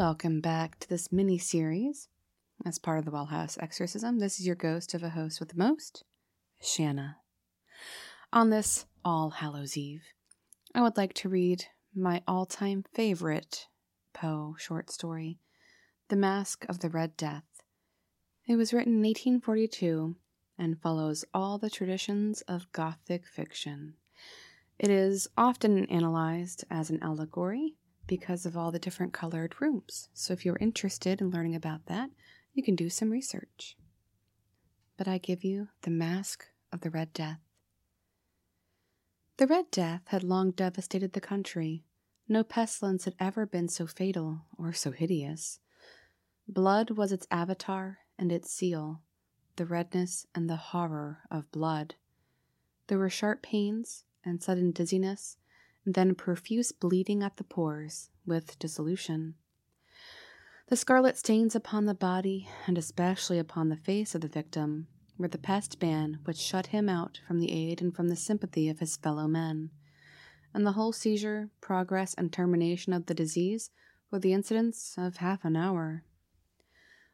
Welcome back to this mini series as part of the Well House Exorcism. This is your ghost of a host with the most, Shanna. On this All Hallows Eve, I would like to read my all time favorite Poe short story, The Masque of the Red Death. It was written in 1842 and follows all the traditions of Gothic fiction. It is often analyzed as an allegory because of all the different colored rooms. So if you're interested in learning about that, you can do some research. But I give you the Masque of the Red Death. The Red Death had long devastated the country. No pestilence had ever been so fatal or so hideous. Blood was its avatar and its seal, the redness and the horror of blood. There were sharp pains and sudden dizziness then profuse bleeding at the pores, with dissolution. The scarlet stains upon the body, and especially upon the face of the victim, were the pest ban which shut him out from the aid and from the sympathy of his fellow men. And the whole seizure, progress, and termination of the disease were the incidents of half an hour.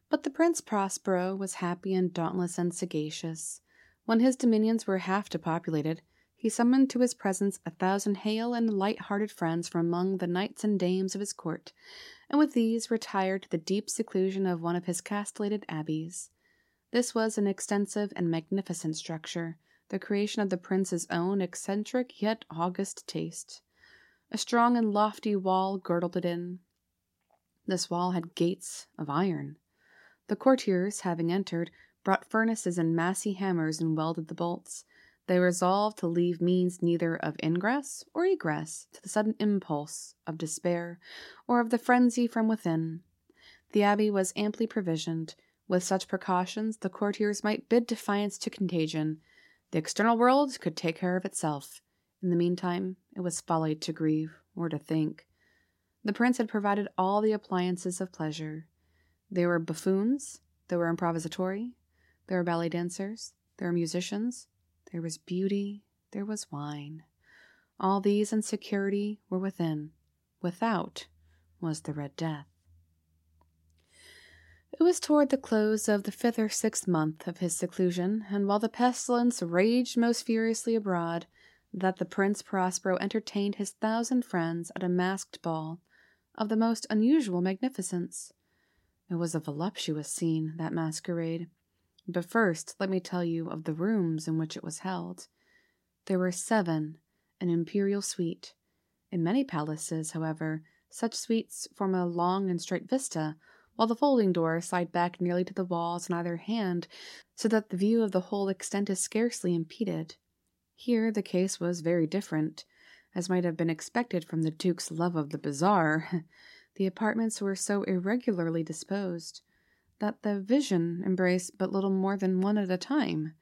But the Prince Prospero was happy and dauntless and sagacious. When his dominions were half depopulated, he summoned to his presence a thousand hale and light hearted friends from among the knights and dames of his court, and with these retired to the deep seclusion of one of his castellated abbeys. This was an extensive and magnificent structure, the creation of the prince's own eccentric yet august taste. A strong and lofty wall girdled it in. This wall had gates of iron. The courtiers, having entered, brought furnaces and massy hammers and welded the bolts. They resolved to leave means neither of ingress or egress to the sudden impulse of despair or of the frenzy from within. The abbey was amply provisioned. With such precautions, the courtiers might bid defiance to contagion. The external world could take care of itself. In the meantime, it was folly to grieve or to think. The prince had provided all the appliances of pleasure. There were buffoons, there were improvisatori, there were ballet dancers, there were musicians, there was beauty, there was wine. All these and security were within. Without was the Red Death. It was toward the close of the fifth or sixth month of his seclusion, and while the pestilence raged most furiously abroad, that the Prince Prospero entertained his thousand friends at a masked ball of the most unusual magnificence. It was a voluptuous scene, that masquerade, but first, let me tell you of the rooms in which it was held. There were seven, an imperial suite. In many palaces, however, such suites form a long and straight vista, while the folding doors slide back nearly to the walls on either hand, so that the view of the whole extent is scarcely impeded. Here the case was very different, as might have been expected from the Duke's love of the bizarre. The apartments were so irregularly disposed that the vision embraced but little more than one at a time.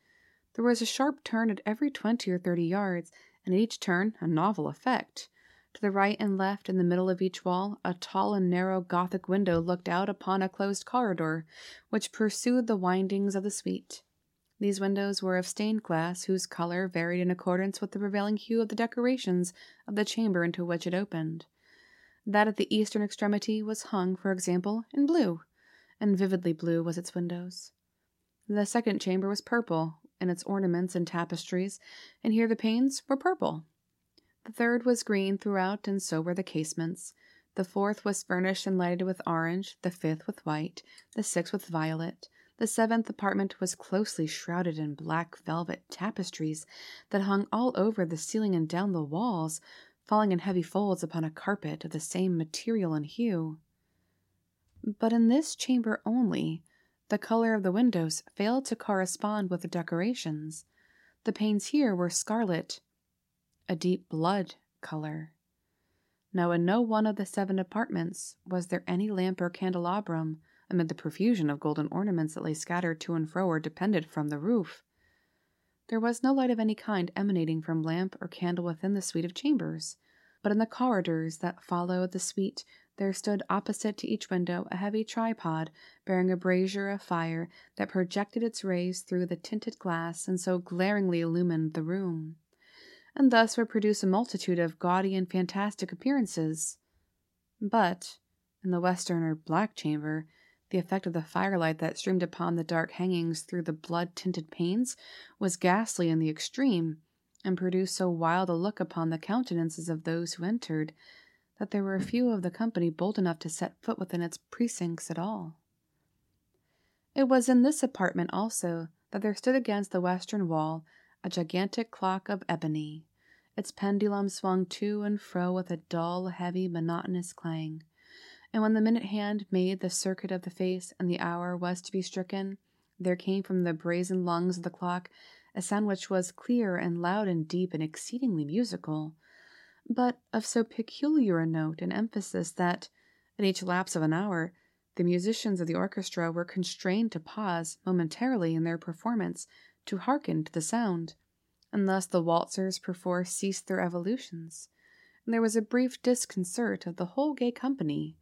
There was a sharp turn at every twenty or thirty yards, and at each turn a novel effect. To the right and left, in the middle of each wall, a tall and narrow Gothic window looked out upon a closed corridor, which pursued the windings of the suite. These windows were of stained glass, whose color varied in accordance with the prevailing hue of the decorations of the chamber into which it opened. That at the eastern extremity was hung, for example, in blue, and vividly blue was its windows. The second chamber was purple in its ornaments and tapestries, and here the panes were purple. The third was green throughout, and so were the casements. The fourth was furnished and lighted with orange, the fifth with white, the sixth with violet. The seventh apartment was closely shrouded in black velvet tapestries that hung all over the ceiling and down the walls, falling in heavy folds upon a carpet of the same material and hue. But in this chamber only, the color of the windows failed to correspond with the decorations. The panes here were scarlet, a deep blood color. Now, in no one of the seven apartments was there any lamp or candelabrum amid the profusion of golden ornaments that lay scattered to and fro or depended from the roof. There was no light of any kind emanating from lamp or candle within the suite of chambers, but in the corridors that followed the suite there stood opposite to each window a heavy tripod bearing a brazier of fire that projected its rays through the tinted glass and so glaringly illumined the room, and thus would produce a multitude of gaudy and fantastic appearances. But, In the western or black chamber, the effect of the firelight that streamed upon the dark hangings through the blood tinted panes was ghastly in the extreme, and produced so wild a look upon the countenances of those who entered, that there were few of the company bold enough to set foot within its precincts at all. It was in this apartment also that there stood against the western wall a gigantic clock of ebony. Its pendulum swung to and fro with a dull, heavy, monotonous clang and when the minute hand made the circuit of the face and the hour was to be stricken, there came from the brazen lungs of the clock a sound which was clear and loud and deep and exceedingly musical, but of so peculiar a note and emphasis that, at each lapse of an hour, the musicians of the orchestra were constrained to pause momentarily in their performance to hearken to the sound, and thus the waltzers perforce ceased their evolutions, and there was a brief disconcert of the whole gay company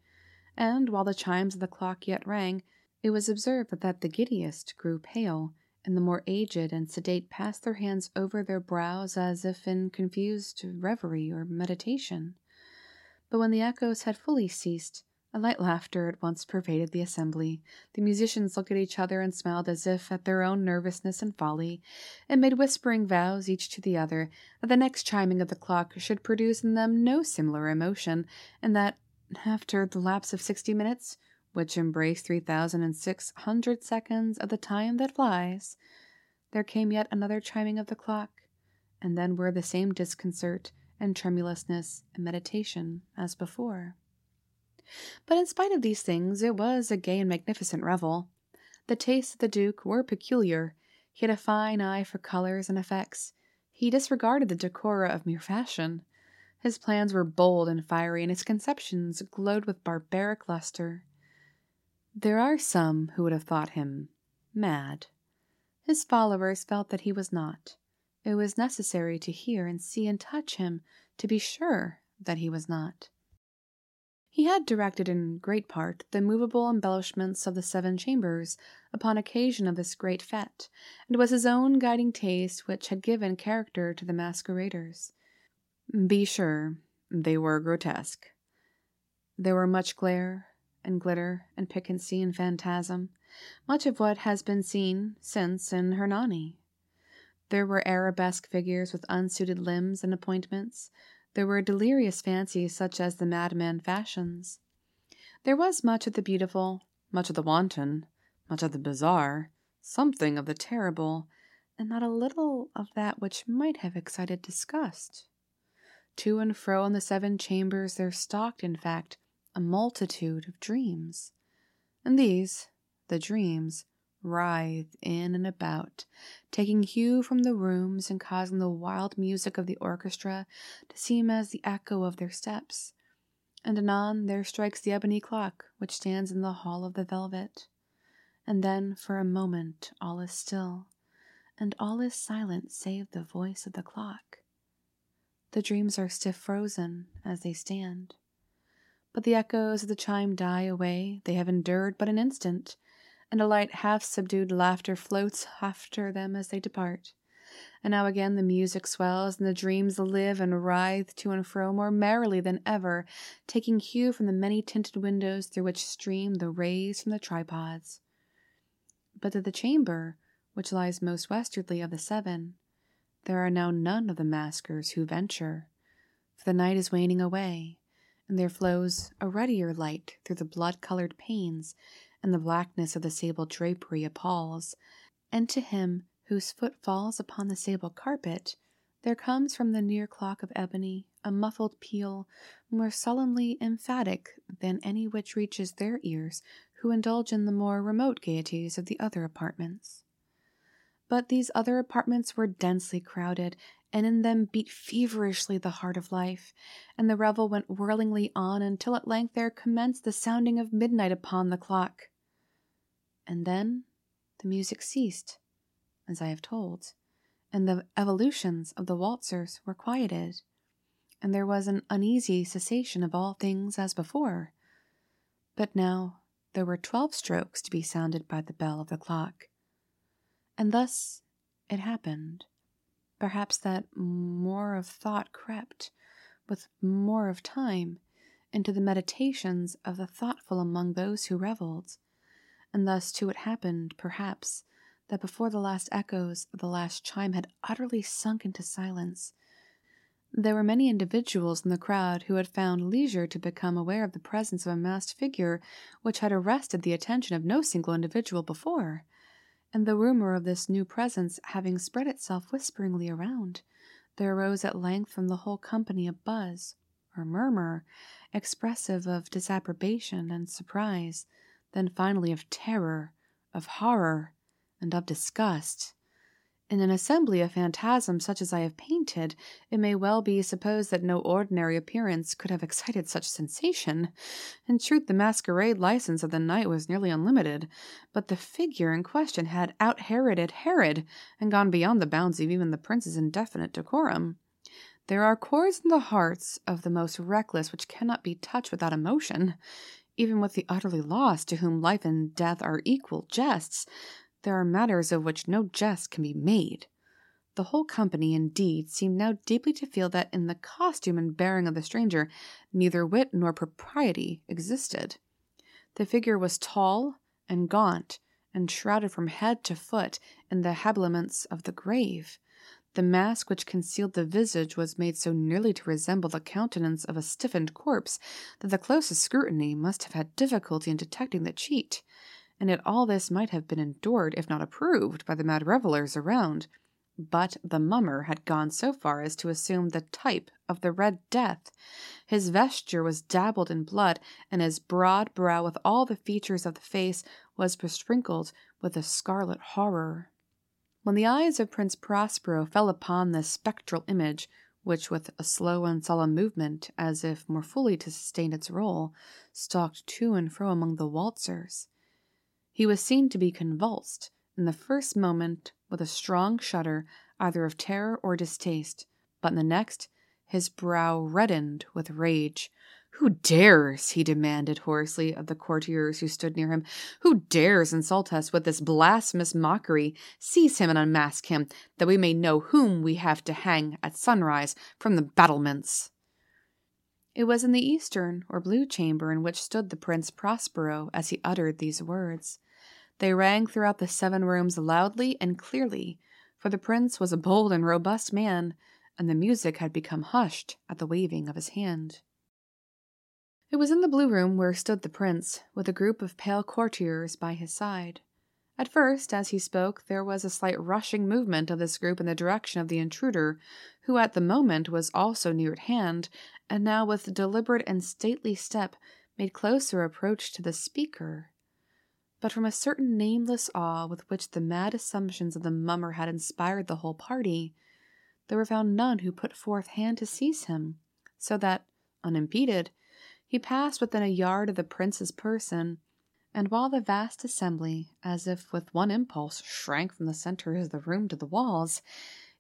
and while the chimes of the clock yet rang, it was observed that the giddiest grew pale, and the more aged and sedate passed their hands over their brows as if in confused reverie or meditation. But when the echoes had fully ceased, a light laughter at once pervaded the assembly. The musicians looked at each other and smiled as if at their own nervousness and folly, and made whispering vows each to the other that the next chiming of the clock should produce in them no similar emotion, and that after the lapse of sixty minutes, which embrace three thousand and six hundred seconds of the time that flies, there came yet another chiming of the clock, and then were the same disconcert and tremulousness and meditation as before. But in spite of these things, it was a gay and magnificent revel. The tastes of the Duke were peculiar. He had a fine eye for colors and effects. He disregarded the decora of mere fashion. His plans were bold and fiery, and his conceptions glowed with barbaric luster. There are some who would have thought him mad. His followers felt that he was not. It was necessary to hear and see and touch him to be sure that he was not. He had directed in great part the movable embellishments of the seven chambers upon occasion of this great fete, and it was his own guiding taste which had given character to the masqueraders. Be sure, they were grotesque. There were much glare and glitter and piquancy and phantasm, much of what has been seen since in Hernani. There were arabesque figures with unsuited limbs and appointments. There were delirious fancies such as the madman fashions. There was much of the beautiful, much of the wanton, much of the bizarre, something of the terrible, and not a little of that which might have excited disgust. To and fro in the seven chambers there stalked, in fact, a multitude of dreams. And these, the dreams, writhed in and about, taking hue from the rooms and causing the wild music of the orchestra to seem as the echo of their steps. And anon there strikes the ebony clock which stands in the hall of the velvet. And then for a moment all is still, and all is silent save the voice of the clock. The dreams are stiff frozen as they stand. But the echoes of the chime die away, they have endured but an instant, and a light half subdued laughter floats after them as they depart. And now again the music swells, and the dreams live and writhe to and fro more merrily than ever, taking hue from the many tinted windows through which stream the rays from the tripods. But to the chamber, which lies most westwardly of the seven, there are now none of the maskers who venture, for the night is waning away, and there flows a ruddier light through the blood colored panes, and the blackness of the sable drapery appalls, and to him whose foot falls upon the sable carpet, there comes from the near clock of ebony a muffled peal more solemnly emphatic than any which reaches their ears who indulge in the more remote gaieties of the other apartments. But these other apartments were densely crowded, and in them beat feverishly the heart of life, and the revel went whirlingly on until at length there commenced the sounding of midnight upon the clock. And then the music ceased, as I have told, and the evolutions of the waltzers were quieted, and there was an uneasy cessation of all things as before. But now there were twelve strokes to be sounded by the bell of the clock and thus it happened, perhaps that more of thought crept, with more of time, into the meditations of the thoughtful among those who revelled. And thus, too, it happened, perhaps, that before the last echoes of the last chime had utterly sunk into silence, there were many individuals in the crowd who had found leisure to become aware of the presence of a masked figure which had arrested the attention of no single individual before. And the rumor of this new presence having spread itself whisperingly around, there arose at length from the whole company a buzz, or murmur, expressive of disapprobation and surprise, then finally of terror, of horror, and of disgust. In an assembly of phantasms such as I have painted, it may well be supposed that no ordinary appearance could have excited such sensation. In truth, the masquerade license of the night was nearly unlimited, but the figure in question had out Heroded Herod, and gone beyond the bounds of even the prince's indefinite decorum. There are chords in the hearts of the most reckless which cannot be touched without emotion. Even with the utterly lost, to whom life and death are equal jests, there are matters of which no jest can be made. The whole company, indeed, seemed now deeply to feel that in the costume and bearing of the stranger neither wit nor propriety existed. The figure was tall and gaunt, and shrouded from head to foot in the habiliments of the grave. The mask which concealed the visage was made so nearly to resemble the countenance of a stiffened corpse that the closest scrutiny must have had difficulty in detecting the cheat and yet all this might have been endured, if not approved, by the mad revellers around. But the mummer had gone so far as to assume the type of the Red Death. His vesture was dabbled in blood, and his broad brow, with all the features of the face, was besprinkled with a scarlet horror. When the eyes of Prince Prospero fell upon this spectral image, which with a slow and solemn movement, as if more fully to sustain its role, stalked to and fro among the waltzers, he was seen to be convulsed, in the first moment, with a strong shudder either of terror or distaste, but in the next, his brow reddened with rage. Who dares, he demanded hoarsely of the courtiers who stood near him, who dares insult us with this blasphemous mockery? Seize him and unmask him, that we may know whom we have to hang at sunrise from the battlements. It was in the eastern or blue chamber in which stood the Prince Prospero as he uttered these words. They rang throughout the seven rooms loudly and clearly, for the prince was a bold and robust man, and the music had become hushed at the waving of his hand. It was in the blue room where stood the prince, with a group of pale courtiers by his side. At first, as he spoke, there was a slight rushing movement of this group in the direction of the intruder, who at the moment was also near at hand, and now with deliberate and stately step made closer approach to the speaker. But from a certain nameless awe with which the mad assumptions of the mummer had inspired the whole party, there were found none who put forth hand to seize him, so that, unimpeded, he passed within a yard of the prince's person, and while the vast assembly, as if with one impulse, shrank from the centre of the room to the walls,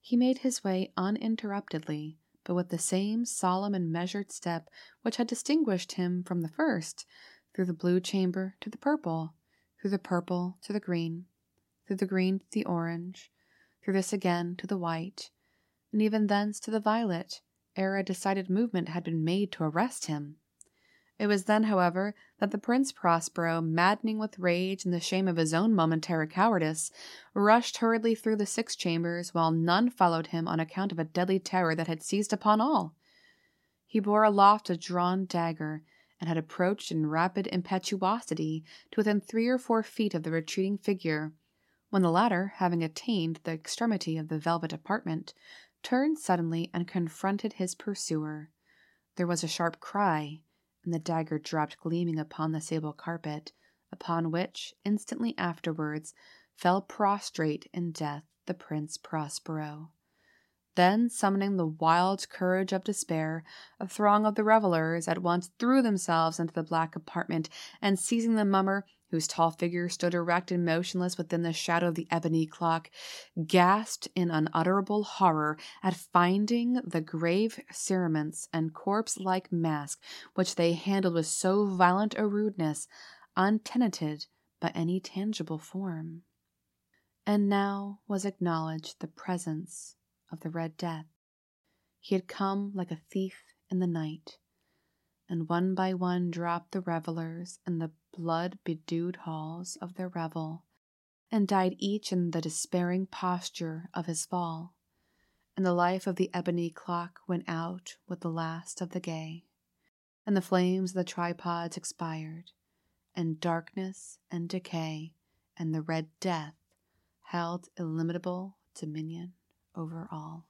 he made his way uninterruptedly, but with the same solemn and measured step which had distinguished him from the first, through the blue chamber to the purple, through the purple to the green, through the green to the orange, through this again to the white, and even thence to the violet, ere a decided movement had been made to arrest him. It was then, however, that the Prince Prospero, maddening with rage and the shame of his own momentary cowardice, rushed hurriedly through the six chambers, while none followed him on account of a deadly terror that had seized upon all. He bore aloft a drawn dagger, and had approached in rapid impetuosity to within three or four feet of the retreating figure, when the latter, having attained the extremity of the velvet apartment, turned suddenly and confronted his pursuer. There was a sharp cry, and the dagger dropped gleaming upon the sable carpet, upon which, instantly afterwards, fell prostrate in death the Prince Prospero. Then, summoning the wild courage of despair, a throng of the revellers at once threw themselves into the black apartment, and seizing the mummer, whose tall figure stood erect and motionless within the shadow of the ebony clock, gasped in unutterable horror at finding the grave cerements and corpse like mask which they handled with so violent a rudeness untenanted by any tangible form. And now was acknowledged the presence of the Red Death. He had come like a thief in the night. And one by one dropped the revelers in the blood bedewed halls of their revel, and died each in the despairing posture of his fall. And the life of the ebony clock went out with the last of the gay, and the flames of the tripods expired, and darkness and decay and the red death held illimitable dominion over all.